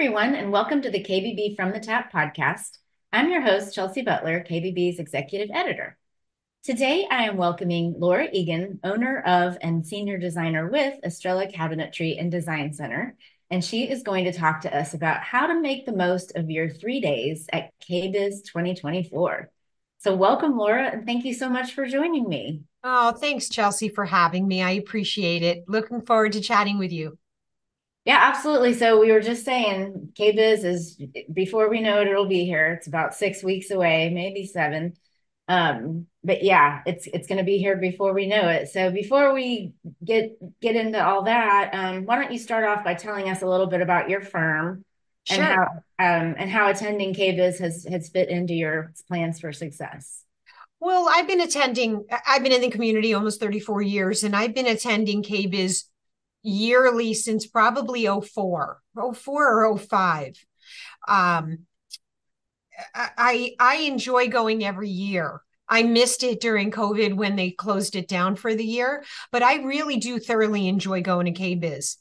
everyone, and welcome to the KBB From the Tap podcast. I'm your host, Chelsea Butler, KBB's executive editor. Today, I am welcoming Laura Eagan, owner of and senior designer with Estrella Cabinetry and Design Center. And she is going to talk to us about how to make the most of your three days at KBIS 2024. So, welcome, Laura, and thank you so much for joining me. Oh, thanks, Chelsea, for having me. I appreciate it. Looking forward to chatting with you. Yeah, absolutely. So we were just saying KBIS is before we know it, it'll be here. It's about six weeks away, maybe seven. Um, but yeah, it's it's going to be here before we know it. So before we get get into all that, um, why don't you start off by telling us a little bit about your firm and how um, and how attending KBIS has has fit into your plans for success. Well, I've been attending. I've been in the community almost 34 years, and I've been attending KBIS yearly since probably 04, 04 or 05. Um, I I enjoy going every year. I missed it during COVID when they closed it down for the year, but I really do thoroughly enjoy going to KBIS.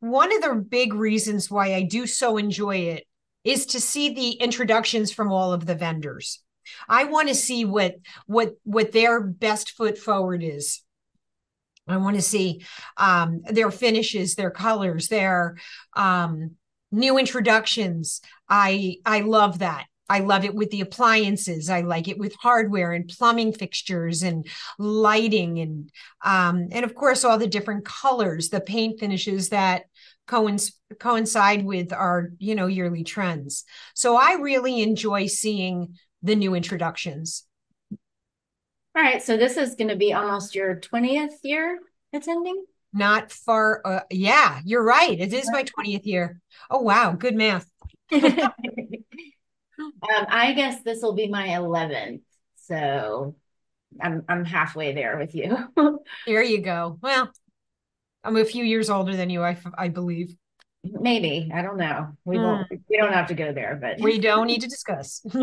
One of the big reasons why I do so enjoy it is to see the introductions from all of the vendors. I want to see what what what their best foot forward is. I want to see um, their finishes, their colors, their um, new introductions. I I love that. I love it with the appliances. I like it with hardware and plumbing fixtures and lighting and um, and of course all the different colors, the paint finishes that coincide with our you know yearly trends. So I really enjoy seeing the new introductions. All right, so this is going to be almost your 20th year attending? Not far. Uh, yeah, you're right. It is my 20th year. Oh, wow. Good math. um, I guess this will be my 11th. So I'm I'm halfway there with you. there you go. Well, I'm a few years older than you, I, I believe. Maybe. I don't know. We mm. won't we don't have to go there, but we don't need to discuss.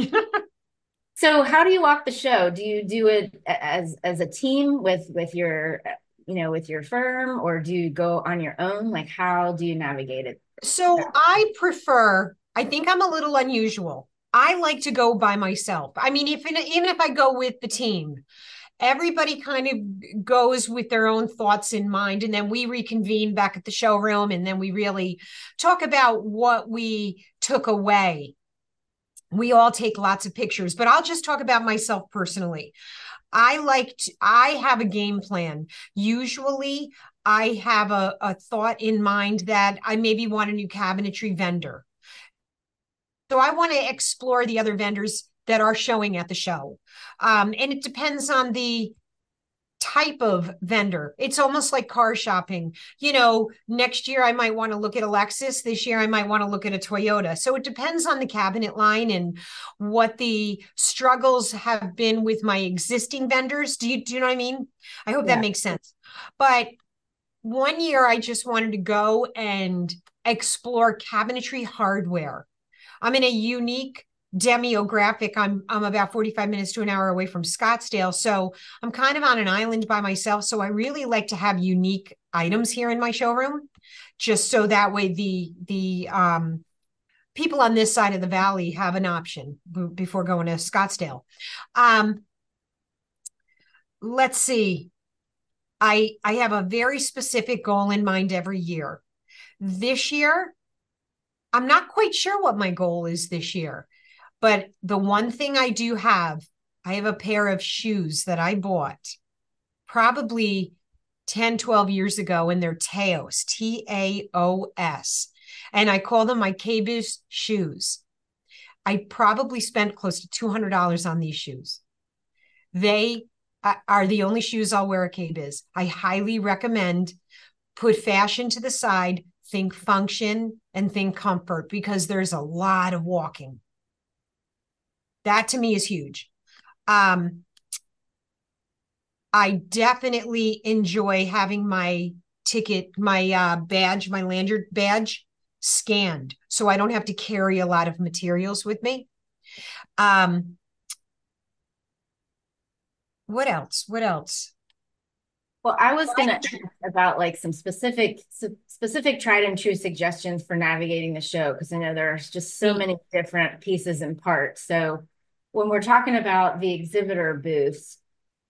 So how do you walk the show? Do you do it as as a team with with your you know with your firm or do you go on your own? Like how do you navigate it? So I prefer I think I'm a little unusual. I like to go by myself. I mean, if even if I go with the team, everybody kind of goes with their own thoughts in mind and then we reconvene back at the showroom and then we really talk about what we took away we all take lots of pictures, but I'll just talk about myself personally. I like I have a game plan. Usually I have a, a thought in mind that I maybe want a new cabinetry vendor. So I want to explore the other vendors that are showing at the show. Um, and it depends on the type of vendor. It's almost like car shopping. You know, next year I might want to look at a Lexus. This year I might want to look at a Toyota. So it depends on the cabinet line and what the struggles have been with my existing vendors. Do you do you know what I mean? I hope yeah. that makes sense. But one year I just wanted to go and explore cabinetry hardware. I'm in a unique demographic i'm i'm about 45 minutes to an hour away from scottsdale so i'm kind of on an island by myself so i really like to have unique items here in my showroom just so that way the the um people on this side of the valley have an option b- before going to scottsdale. Um let's see. I i have a very specific goal in mind every year. This year i'm not quite sure what my goal is this year but the one thing I do have, I have a pair of shoes that I bought probably 10, 12 years ago, and they're Taos, T A O S. And I call them my KBIS shoes. I probably spent close to $200 on these shoes. They uh, are the only shoes I'll wear at KBIS. I highly recommend put fashion to the side, think function, and think comfort because there's a lot of walking. That to me is huge. Um, I definitely enjoy having my ticket, my uh, badge, my lanyard badge scanned so I don't have to carry a lot of materials with me. Um, what else? What else? Well, I was gonna ask about like some specific specific tried and true suggestions for navigating the show because I know there's just so many different pieces and parts. So when we're talking about the exhibitor booths,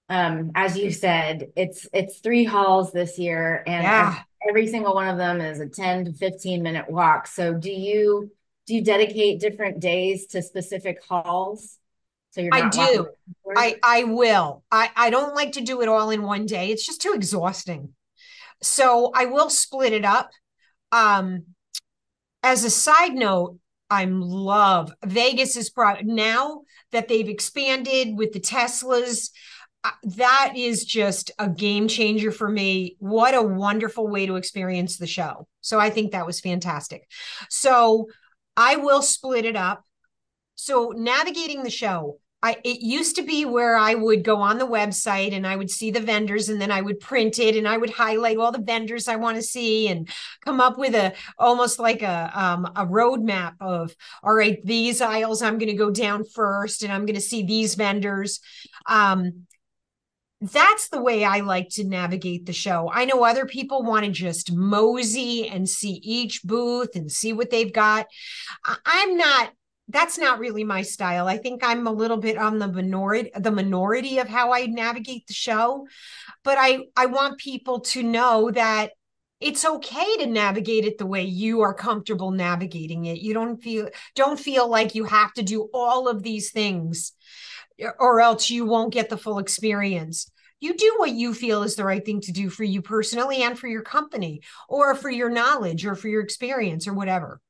um, as you said, it's it's three halls this year, and Yeah, every single one of them is a 10 to 15 minute walk. So do you do you dedicate different days to specific halls? So you're I do. back and forth? I I will. I I don't like to do it all in one day. It's just too exhausting. So I will split it up. Um, as a side note, I'm love Vegas is pro now that they've expanded with the Teslas. uh, That is just a game changer for me. What a wonderful way to experience the show. So I think that was fantastic. So I will split it up. So navigating the show, I it used to be where I would go on the website and I would see the vendors and then I would print it and I would highlight all the vendors I want to see and come up with a almost like a um, a roadmap of all right these aisles I'm going to go down first and I'm going to see these vendors. Um, that's the way I like to navigate the show. I know other people want to just mosey and see each booth and see what they've got. I'm not that's not really my style. I think I'm a little bit on the minority the minority of how I navigate the show, but I I want people to know that it's okay to navigate it the way you are comfortable navigating it. You don't feel don't feel like you have to do all of these things or else you won't get the full experience. You do what you feel is the right thing to do for you personally and for your company or for your knowledge or for your experience or whatever.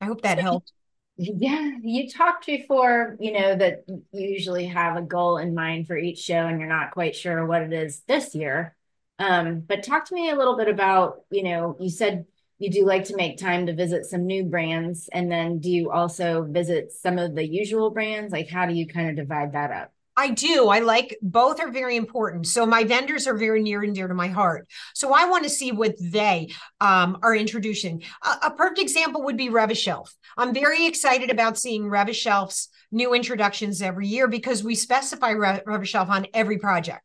I hope that helped. Yeah, you talked before, you know, that you usually have a goal in mind for each show and you're not quite sure what it is this year. Um, but talk to me a little bit about, you know, you said you do like to make time to visit some new brands, and then do you also visit some of the usual brands? Like, how do you kind of divide that up? I do. I like both are very important. So my vendors are very near and dear to my heart. So I want to see what they um, are introducing. A, a perfect example would be Rev-A-Shelf. I'm very excited about seeing Rev-A-Shelf's new introductions every year because we specify Re- Rev-A-Shelf on every project.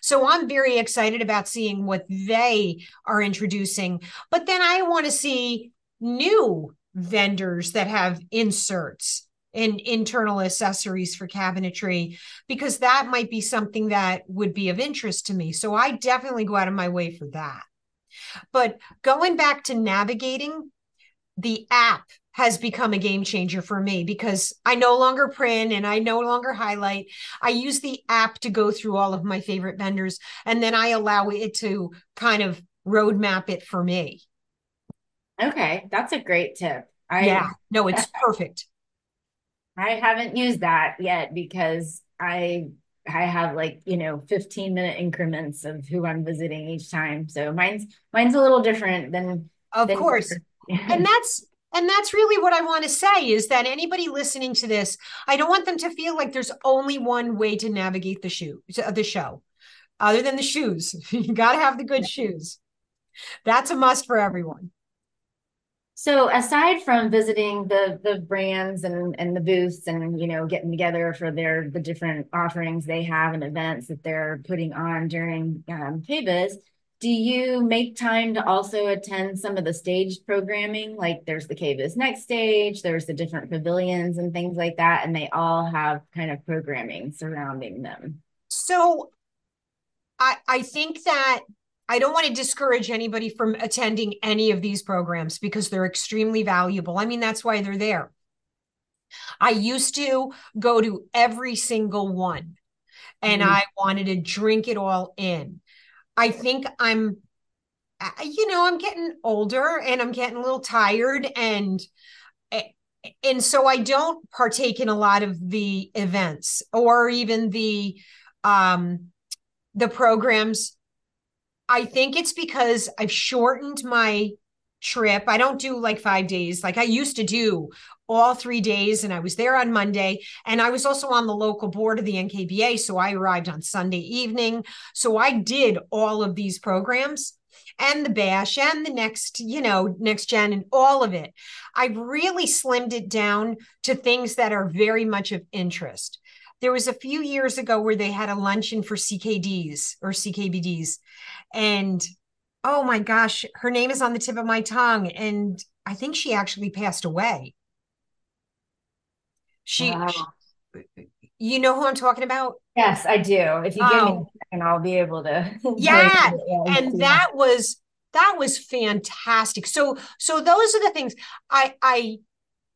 So I'm very excited about seeing what they are introducing. But then I want to see new vendors that have inserts and internal accessories for cabinetry because that might be something that would be of interest to me. So I definitely go out of my way for that. But going back to navigating, the app has become a game changer for me because I no longer print and I no longer highlight. I use the app to go through all of my favorite vendors and then I allow it to kind of roadmap it for me. Okay, that's a great tip. Yeah, no, it's perfect. I haven't used that yet because I I have like, you know, 15 minute increments of who I'm visiting each time. So mine's mine's a little different than Of than course. And that's and that's really what I want to say is that anybody listening to this, I don't want them to feel like there's only one way to navigate the shoe uh, the show, other than the shoes. you got to have the good shoes. That's a must for everyone. So aside from visiting the the brands and and the booths and you know getting together for their the different offerings they have and events that they're putting on during um, do you make time to also attend some of the staged programming? Like there's the KBIS Next Stage, there's the different pavilions and things like that, and they all have kind of programming surrounding them. So I I think that I don't want to discourage anybody from attending any of these programs because they're extremely valuable. I mean, that's why they're there. I used to go to every single one and Mhm. I wanted to drink it all in. I think I'm, you know, I'm getting older and I'm getting a little tired and and so I don't partake in a lot of the events or even the um the programs. I think it's because I've shortened my trip. I don't do like 5 days like I used to do all 3 days and I was there on Monday and I was also on the local board of the NKBA so I arrived on Sunday evening. So I did all of these programs and the bash and the next, you know, next gen and all of it. I've really slimmed it down to things that are very much of interest. There was a few years ago where they had a luncheon for CKDs or CKBDs. And oh my gosh, her name is on the tip of my tongue. And I think she actually passed away. She, wow. she you know who I'm talking about? Yes, I do. If you give me um, oh. and I'll be able to. Yeah. and that was that was fantastic. So so those are the things I I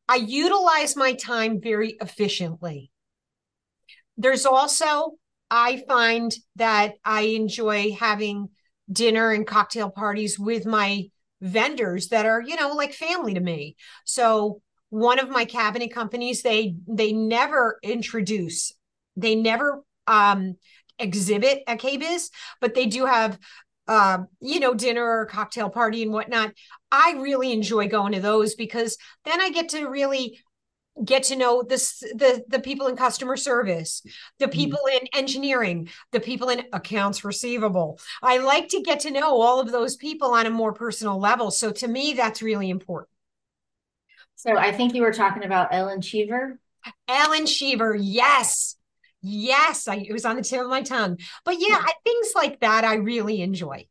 I utilize my time very efficiently. There's also I find that I enjoy having dinner and cocktail parties with my vendors that are, you know, like family to me. So one of my cabinet companies, they they never introduce, they never um exhibit at KBIS, but they do have uh, you know, dinner or cocktail party and whatnot. I really enjoy going to those because then I get to really get to know this the the people in customer service the mm-hmm. people in engineering the people in accounts receivable i like to get to know all of those people on a more personal level so to me that's really important so i think you were talking about ellen cheever ellen cheever yes Yes, I, it was on the tip of my tongue. But yeah, yeah. things like that I really enjoy.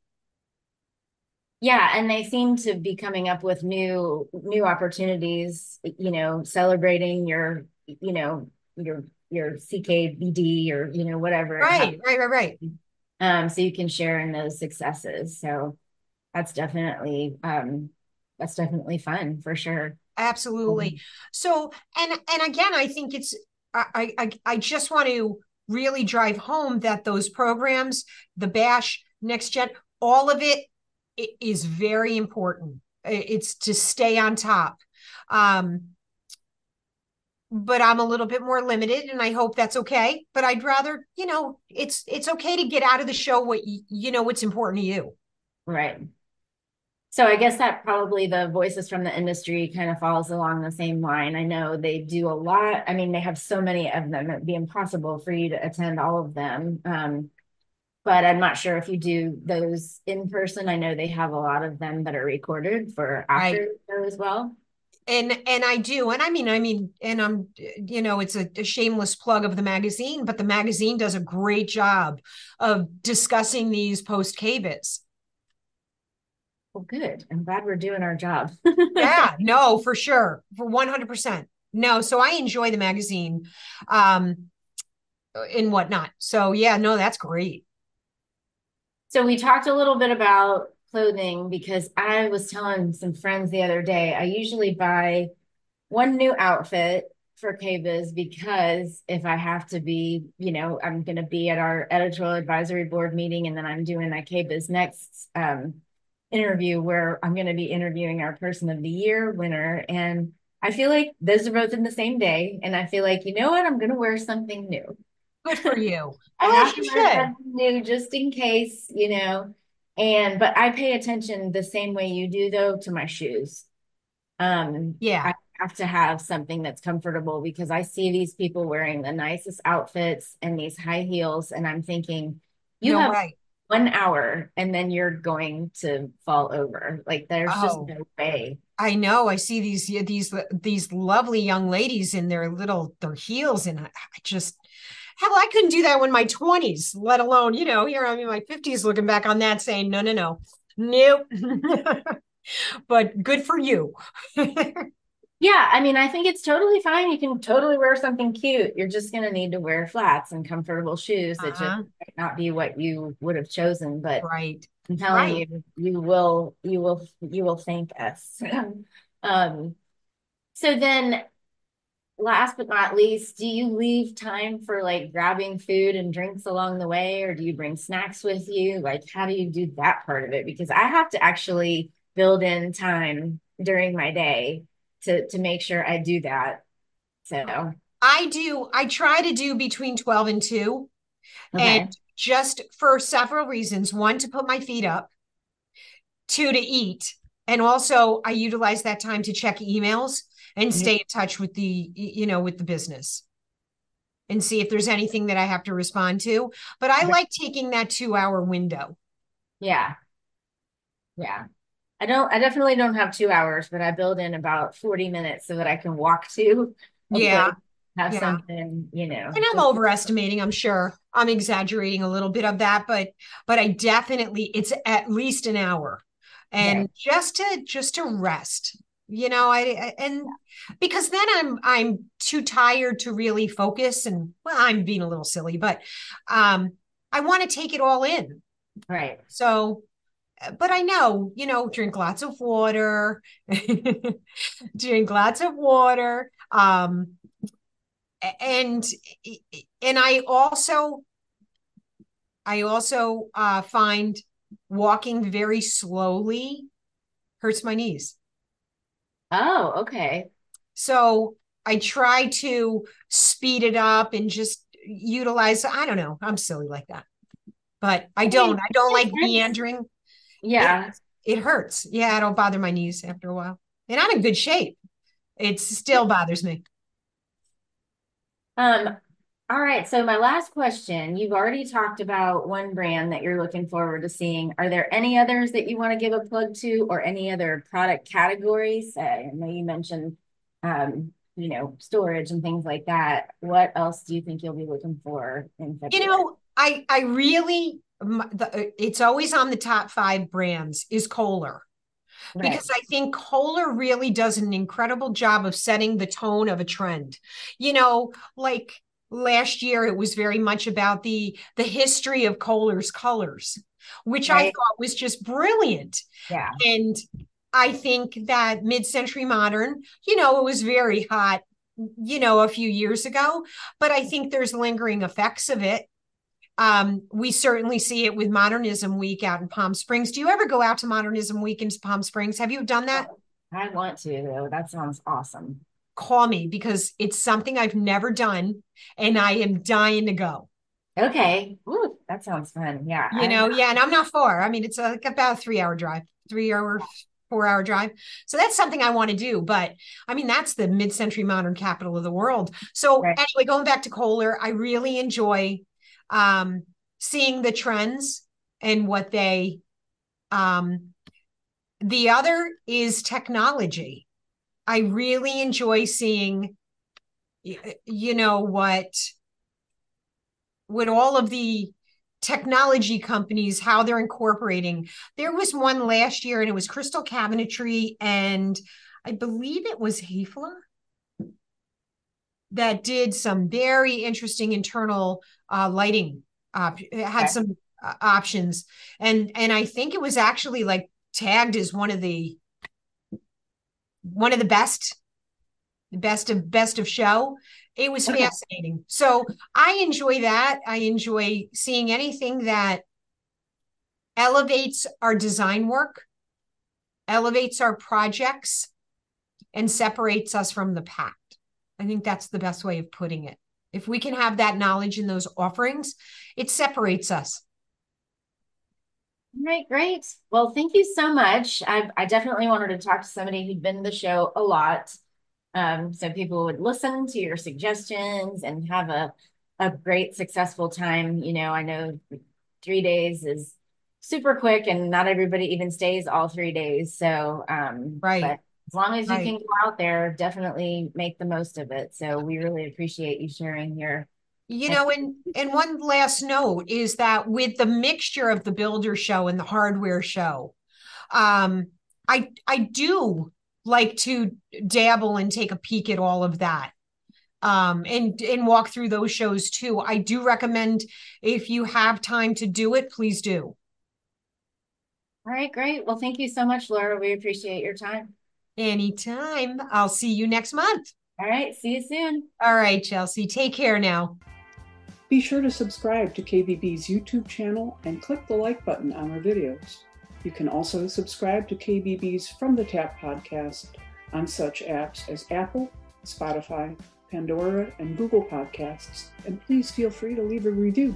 Yeah, and they seem to be coming up with new new opportunities, you know, celebrating your, you know, your your CKBD or you know whatever. Right, right, right, right. Um, so you can share in those successes. So that's definitely um that's definitely fun for sure. Absolutely. Mm-hmm. So and and again, I think it's I, I, I just want to really drive home that those programs, the Bash, Next Gen, all of it, it is very important. It's to stay on top. Um, but I'm a little bit more limited, and I hope that's okay. But I'd rather, you know, it's it's okay to get out of the show what you, you know what's important to you. Right. So I guess that probably the voices from the industry kind of falls along the same line. I know they do a lot. I mean, they have so many of them, it'd be impossible for you to attend all of them. Um, but I'm not sure if you do those in person. I know they have a lot of them that are recorded for after right. as well. And and I do, and I mean, I mean, and I'm, you know, it's a, a shameless plug of the magazine, but the magazine does a great job of discussing these post KBIS well, good. I'm glad we're doing our job. yeah, no, for sure. For 100%. No, so I enjoy the magazine um and whatnot. So yeah, no, that's great. So we talked a little bit about clothing because I was telling some friends the other day, I usually buy one new outfit for KBIS because if I have to be, you know, I'm going to be at our editorial advisory board meeting and then I'm doing a KBIS next um, interview where I'm going to be interviewing our person of the year winner. And I feel like those are both in the same day. And I feel like, you know what? I'm going to wear something new. Good for you. I oh, have to wear new just in case, you know. And but I pay attention the same way you do though to my shoes. Um yeah. I have to have something that's comfortable because I see these people wearing the nicest outfits and these high heels and I'm thinking you no have right one hour and then you're going to fall over. Like there's oh, just no way. I know. I see these these these lovely young ladies in their little their heels, and I just hell, I couldn't do that when my twenties, let alone you know here I'm in my fifties, looking back on that, saying no, no, no, nope. but good for you. Yeah, I mean, I think it's totally fine. You can totally wear something cute. You're just going to need to wear flats and comfortable shoes that uh-huh. just might not be what you would have chosen. But right, I'm telling right. you, you will, you will, you will thank us. um, so then, last but not least, do you leave time for like grabbing food and drinks along the way, or do you bring snacks with you? Like, how do you do that part of it? Because I have to actually build in time during my day to to make sure I do that. So I do. I try to do between twelve and two, okay. and just for several reasons. One, to put my feet up. Two, to eat, and also I utilize that time to check emails and mm-hmm. stay in touch with the you know with the business and see if there's anything that I have to respond to. But I like taking that two hour window. Yeah. Yeah. I don't, I definitely don't have two hours, but I build in about 40 minutes so that I can walk to. Yeah. have Yeah. something, you know. And I'm overestimating, I'm sure. I'm exaggerating a little bit of that, but but I definitely it's at least an hour. And Right. just to just to rest. You know, I, I and because then I'm I'm too tired to really focus and well, I'm being a little silly, but um I want to take it all in. Right. So but I know, you know, drink lots of water, drink lots of water. Um, and and I also I also uh, find walking very slowly hurts my knees. Oh, okay. So I try to speed it up and just utilize. I don't know. I'm silly like that, but I don't. I don't like meandering. Yeah. It hurts. Yeah, it'll bother my knees after a while. And I'm in good shape. It still bothers me. Um, all right. So my last question, you've already talked about one brand that you're looking forward to seeing. Are there any others that you want to give a plug to or any other product categories? I know you mentioned um, you know, storage and things like that. What else do you think you'll be looking for in February? You know, I I really it's always on the top five brands is Kohler Right. because I think Kohler really does an incredible job of setting the tone of a trend. You know, like last year it was very much about the the history of Kohler's colors, which I thought was just brilliant. Yeah. And I think that mid-century modern, you know, it was very hot, you know, a few years ago, but I think there's lingering effects of it. Um, we certainly see it with Modernism Week out in Palm Springs. Do you ever go out to Modernism Week in Palm Springs? Have you done that? I want to though. That sounds awesome. Call me because it's something I've never done and I am dying to go. Okay. Ooh, that sounds fun. Yeah. You know, yeah, and I'm not far. I mean, it's like about a three hour drive, three hour, four hour drive. So that's something I want to do. But I mean, that's the mid century modern capital of the world. So Right. anyway, going back to Kohler, I really enjoy um, seeing the trends and what they. Um, the other is technology. I really enjoy seeing, you know, what what all of the technology companies how they're incorporating. There was one last year, and it was Crystal Cabinetry, and I believe it was Hafele that did some very interesting internal uh, lighting. Op- it had Okay. some uh, options, and and I think it was actually like tagged as one of the one of the best the best of best of show. It was Okay. fascinating. So i enjoy that. I enjoy seeing anything that elevates our design work elevates our projects and separates us from the pack. I think that's the best way of putting it. If we can have that knowledge in those offerings it separates us All right, great. Well, thank you so much. I, I definitely wanted to talk to somebody who'd been to the show a lot. Um, so people would listen to your suggestions and have a, a great, successful time. You know, I know three days is super quick and not everybody even stays all three days. So, um, Right. but as long as you Right. can go out there, definitely make the most of it. So we really appreciate you sharing your You know, and and one last note is that with the mixture of the builder show and the hardware show, um, I I do like to dabble and take a peek at all of that. Um, and and walk through those shows too. I do recommend if you have time to do it, please do. All right, great. Well, thank you so much, Laura. We appreciate your time. Anytime. I'll see you next month. All right, see you soon. All right, Chelsea. Take care now. Be sure to subscribe to KBB's YouTube channel and click the like button on our videos. You can also subscribe to KBB's From the Tap podcast on such apps as Apple, Spotify, Pandora, and Google Podcasts, and please feel free to leave a review.